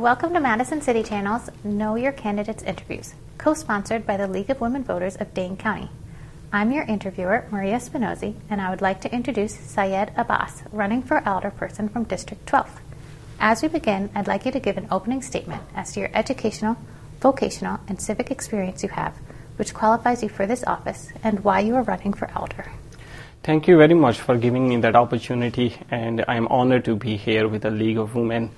Welcome to Madison City Channel's Know Your Candidates interviews, co sponsored by the League of Women Voters of Dane County. I'm your interviewer, Maria Spinozzi, and I would like to introduce Syed Abbas, running for alderperson from District 12. As we begin, I'd like you to give an opening statement as to your educational, vocational, and civic experience you have, which qualifies you for this office, and why you are running for alder. Thank you very much for giving me that opportunity, and I'm honored to be here with the League of Women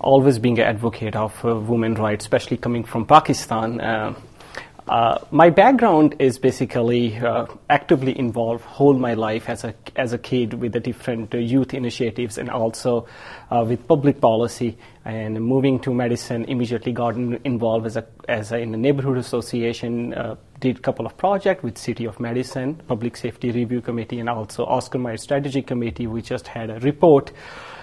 always being an advocate of uh, women rights, especially coming from Pakistan. Uh, uh, my background is basically uh, actively involved whole my life as a as a kid with the different uh, youth initiatives and also uh, with public policy. And moving to Madison, immediately got involved as a as a, in a neighborhood association. did a couple of projects with City of Madison Public Safety Review Committee and also Oscar Mayer Strategy Committee. We just had a report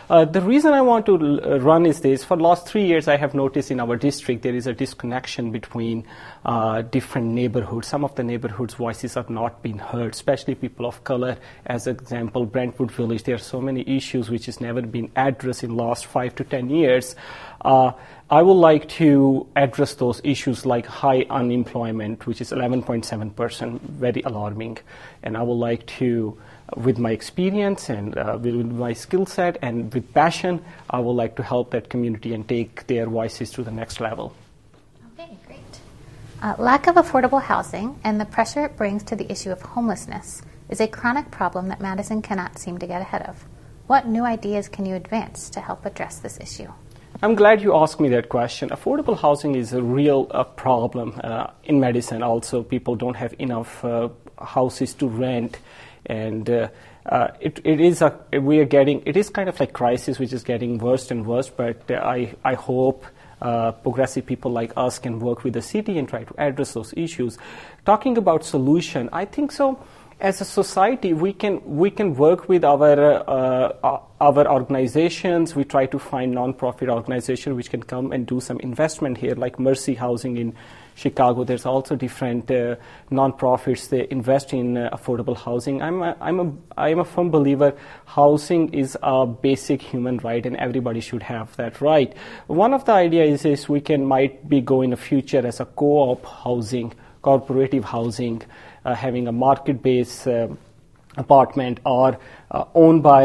uh, the reason I want to l- uh, run is this. For the last three years, I have noticed in our district there is a disconnection between uh, different neighborhoods. Some of the neighborhoods' voices are not being heard, especially people of color. As example, Brentwood Village, there are so many issues which has never been addressed in the last five to ten years. Uh, I would like to address those issues like high unemployment, which is 11.7%, very alarming. And I would like to with my experience and uh, with my skill set and with passion, I would like to help that community and take their voices to the next level. Okay, great. Uh, lack of affordable housing and the pressure it brings to the issue of homelessness is a chronic problem that Madison cannot seem to get ahead of. What new ideas can you advance to help address this issue? I'm glad you asked me that question. Affordable housing is a real uh, problem uh, in Madison. Also, people don't have enough uh, houses to rent and uh, uh, it, it is a we are getting it is kind of like crisis which is getting worse and worse. But uh, I I hope. Uh, progressive people like us can work with the city and try to address those issues. Talking about solution, I think so. As a society, we can we can work with our uh, our organizations. We try to find non-profit organizations which can come and do some investment here, like Mercy Housing in Chicago. There's also different uh, nonprofits that invest in uh, affordable housing. I'm a, I'm a I'm a firm believer housing is a basic human right and everybody should have that right. One of the ideas is we can might be go in the future as a co-op housing, cooperative housing, uh, having a market-based uh, apartment or uh, owned by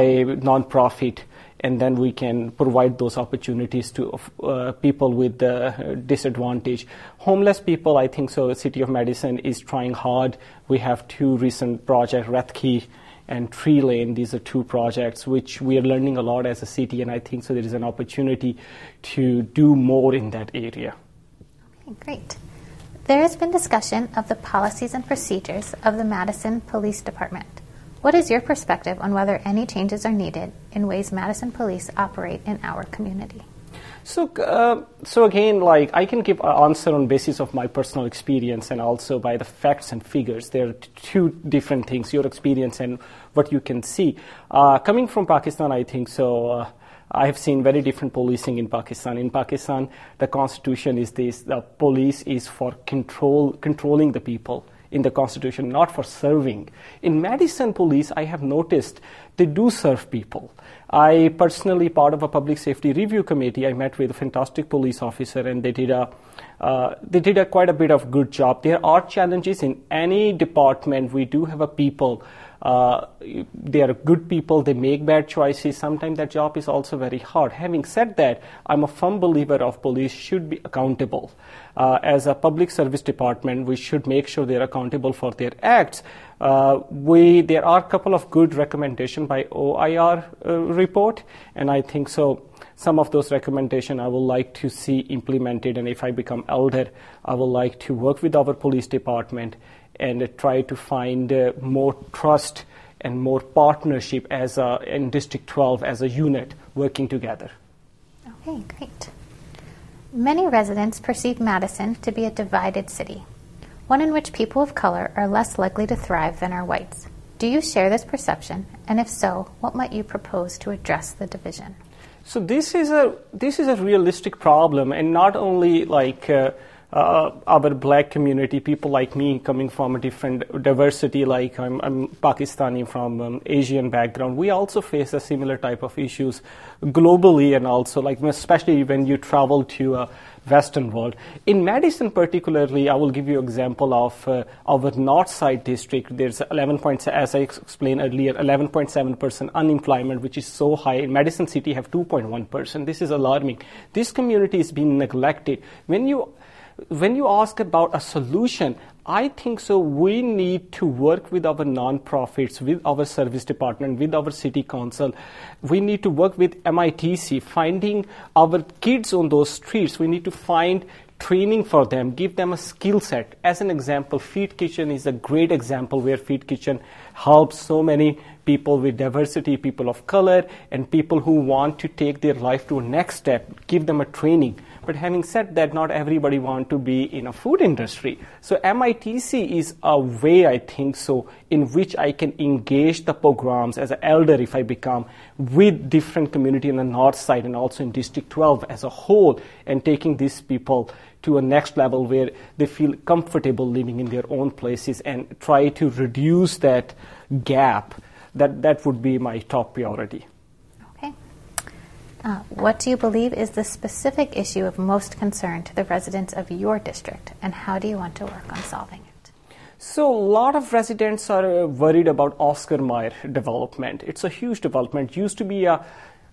nonprofit and then we can provide those opportunities to uh, people with disadvantage. Homeless people, I think so. The City of Madison is trying hard. We have two recent projects, Rathke and Tree Lane. These are two projects which we are learning a lot as a city, and I think so. There is an opportunity to do more in that area. Okay, great. There has been discussion of the policies and procedures of the Madison Police Department. What is your perspective on whether any changes are needed in ways Madison police operate in our community? So, uh, so again, like I can give an answer on basis of my personal experience and also by the facts and figures. There are two different things: your experience and what you can see. Uh, coming from Pakistan, I think so. Uh, I have seen very different policing in Pakistan. In Pakistan, the constitution is this: the police is for control, controlling the people in the Constitution, not for serving. In Madison Police, I have noticed they do serve people. I personally, part of a public safety review committee, I met with a fantastic police officer, and they did a uh, they did a quite a bit of good job. There are challenges in any department. We do have a people uh, they are good people, they make bad choices. Sometimes that job is also very hard. Having said that, I'm a firm believer of police should be accountable. Uh, as a public service department, we should make sure they're accountable for their acts. Uh, we there are a couple of good recommendations by OIR uh, report, and I think so. Some of those recommendations I would like to see implemented, and if I become elder, I would like to work with our police department and try to find uh, more trust and more partnership as a, in District 12 as a unit working together. Okay, great. Many residents perceive Madison to be a divided city, one in which people of color are less likely to thrive than are whites. Do you share this perception? And if so, what might you propose to address the division? So this is a this is a realistic problem, and not only like uh, uh, our black community, people like me coming from a different diversity, like I'm, I'm Pakistani from um, Asian background, we also face a similar type of issues globally and also like especially when you travel to a Western world. In Madison, particularly, I will give you example of uh, our North Side district. There's 11 points, as I explained earlier, 11.7 percent unemployment, which is so high. In Madison City, have 2.1 percent. This is alarming. This community is being neglected. When you when you ask about a solution, I think so. We need to work with our nonprofits, with our service department, with our city council. We need to work with MATC, finding our kids on those streets. We need to find training for them, give them a skill set. As an example, Feed Kitchen is a great example where Feed Kitchen helps so many people with diversity, people of color, and people who want to take their life to a next step, give them a training. But having said that, not everybody want to be in a food industry. So MATC is a way, I think so, in which I can engage the programs as an elder if I become with different community in the north side and also in District 12 as a whole and taking these people to a next level where they feel comfortable living in their own places and try to reduce that gap. That, that would be my top priority. Uh, what do you believe is the specific issue of most concern to the residents of your district, and how do you want to work on solving it? So, a lot of residents are uh, worried about Oscar Mayer development. It's a huge development. It used to be a,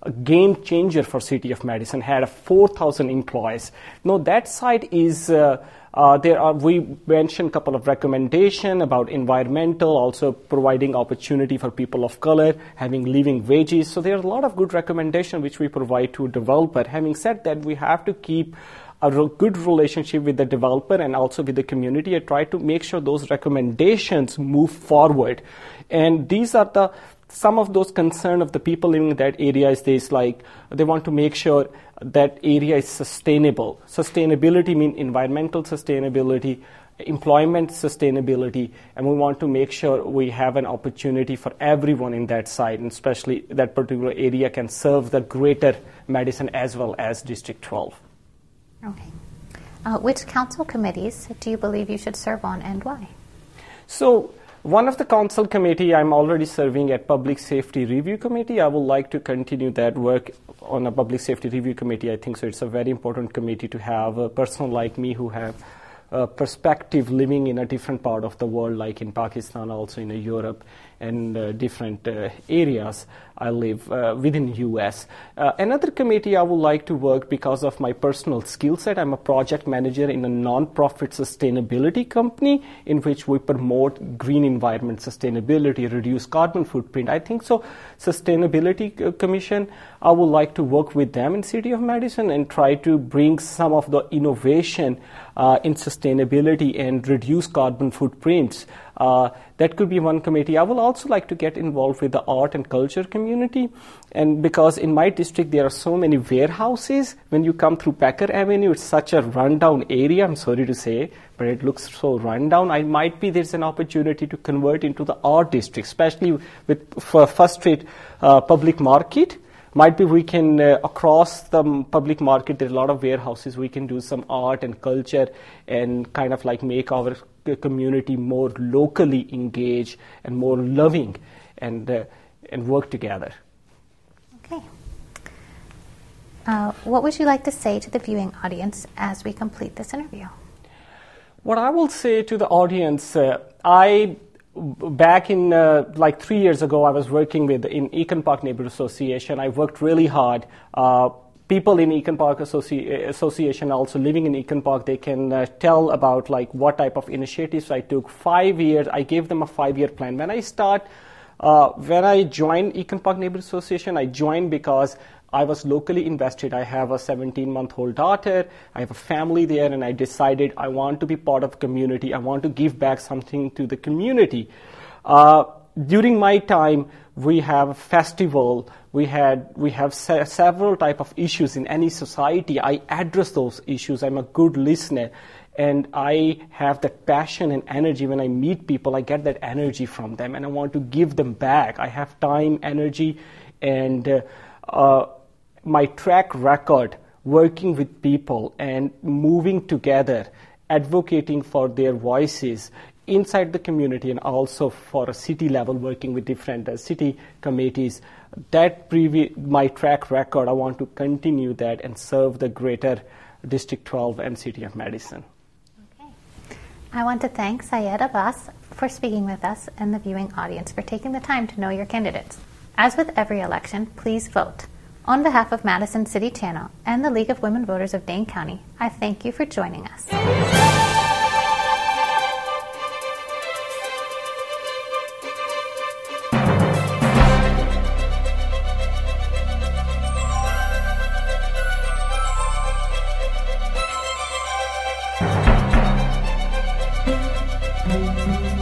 a game changer for City of Madison. Had 4,000 employees. Now that site is uh, uh, there are, we mentioned a couple of recommendations about environmental, also providing opportunity for people of color, having living wages. So there are a lot of good recommendations which we provide to developer. Having said that, we have to keep a good relationship with the developer and also with the community and try to make sure those recommendations move forward. And these are the some of those concerns of the people living in that area is this like they want to make sure that area is sustainable. Sustainability means environmental sustainability, employment sustainability, and we want to make sure we have an opportunity for everyone in that site, and especially that particular area can serve the greater Madison as well as District 12. Okay. Uh, which council committees do you believe you should serve on and why? So, one of the council committee I'm already serving at Public Safety Review Committee. I would like to continue that work on a Public Safety Review Committee. I think so. It's a very important committee to have a person like me who have a perspective living in a different part of the world, like in Pakistan, also in Europe, and uh, different uh, areas I live uh, within US. Uh, another committee I would like to work because of my personal skill set. I'm a project manager in a non-profit sustainability company in which we promote green environment sustainability, reduce carbon footprint. I think so. Sustainability uh, Commission, I would like to work with them in City of Madison and try to bring some of the innovation uh, in sustainability and reduce carbon footprints. Uh, that could be one committee. I would also like to get involved with the art and culture community. And because in my district there are so many warehouses, when you come through Packer Avenue, it's such a rundown area, I'm sorry to say, but it looks so rundown. I might be there's an opportunity to convert into the art district, especially with for First Street uh, Public Market might be we can uh, across the public market there are a lot of warehouses we can do some art and culture and kind of like make our community more locally engaged and more loving and, uh, and work together. Okay. Uh, what would you like to say to the viewing audience as we complete this interview? What I will say to the audience, uh, I back in uh, like three years ago, I was working with in Eken Park Neighborhood Association. I worked really hard uh, people in Eken Park Associ- Association also living in Eken Park, they can uh, tell about like what type of initiatives I took. Five years, I gave them a five-year plan. When I start, uh, when I joined Eken Park Neighborhood Association, I joined because I was locally invested. I have a 17-month-old daughter. I have a family there, and I decided I want to be part of community. I want to give back something to the community. Uh, during my time, we have a festival we had we have se- several type of issues in any society i address those issues i'm a good listener and i have that passion and energy when i meet people i get that energy from them and i want to give them back i have time energy and uh, uh, my track record working with people and moving together advocating for their voices inside the community and also for a city level working with different uh, city committees. That previ- my track record i want to continue that and serve the greater district 12 and city of madison. Okay. I want to thank syed abbas for speaking with us and the viewing audience for taking the time to know your candidates. As with every election please vote on behalf of Madison City Channel and the League of Women Voters of Dane County, I thank you for joining us.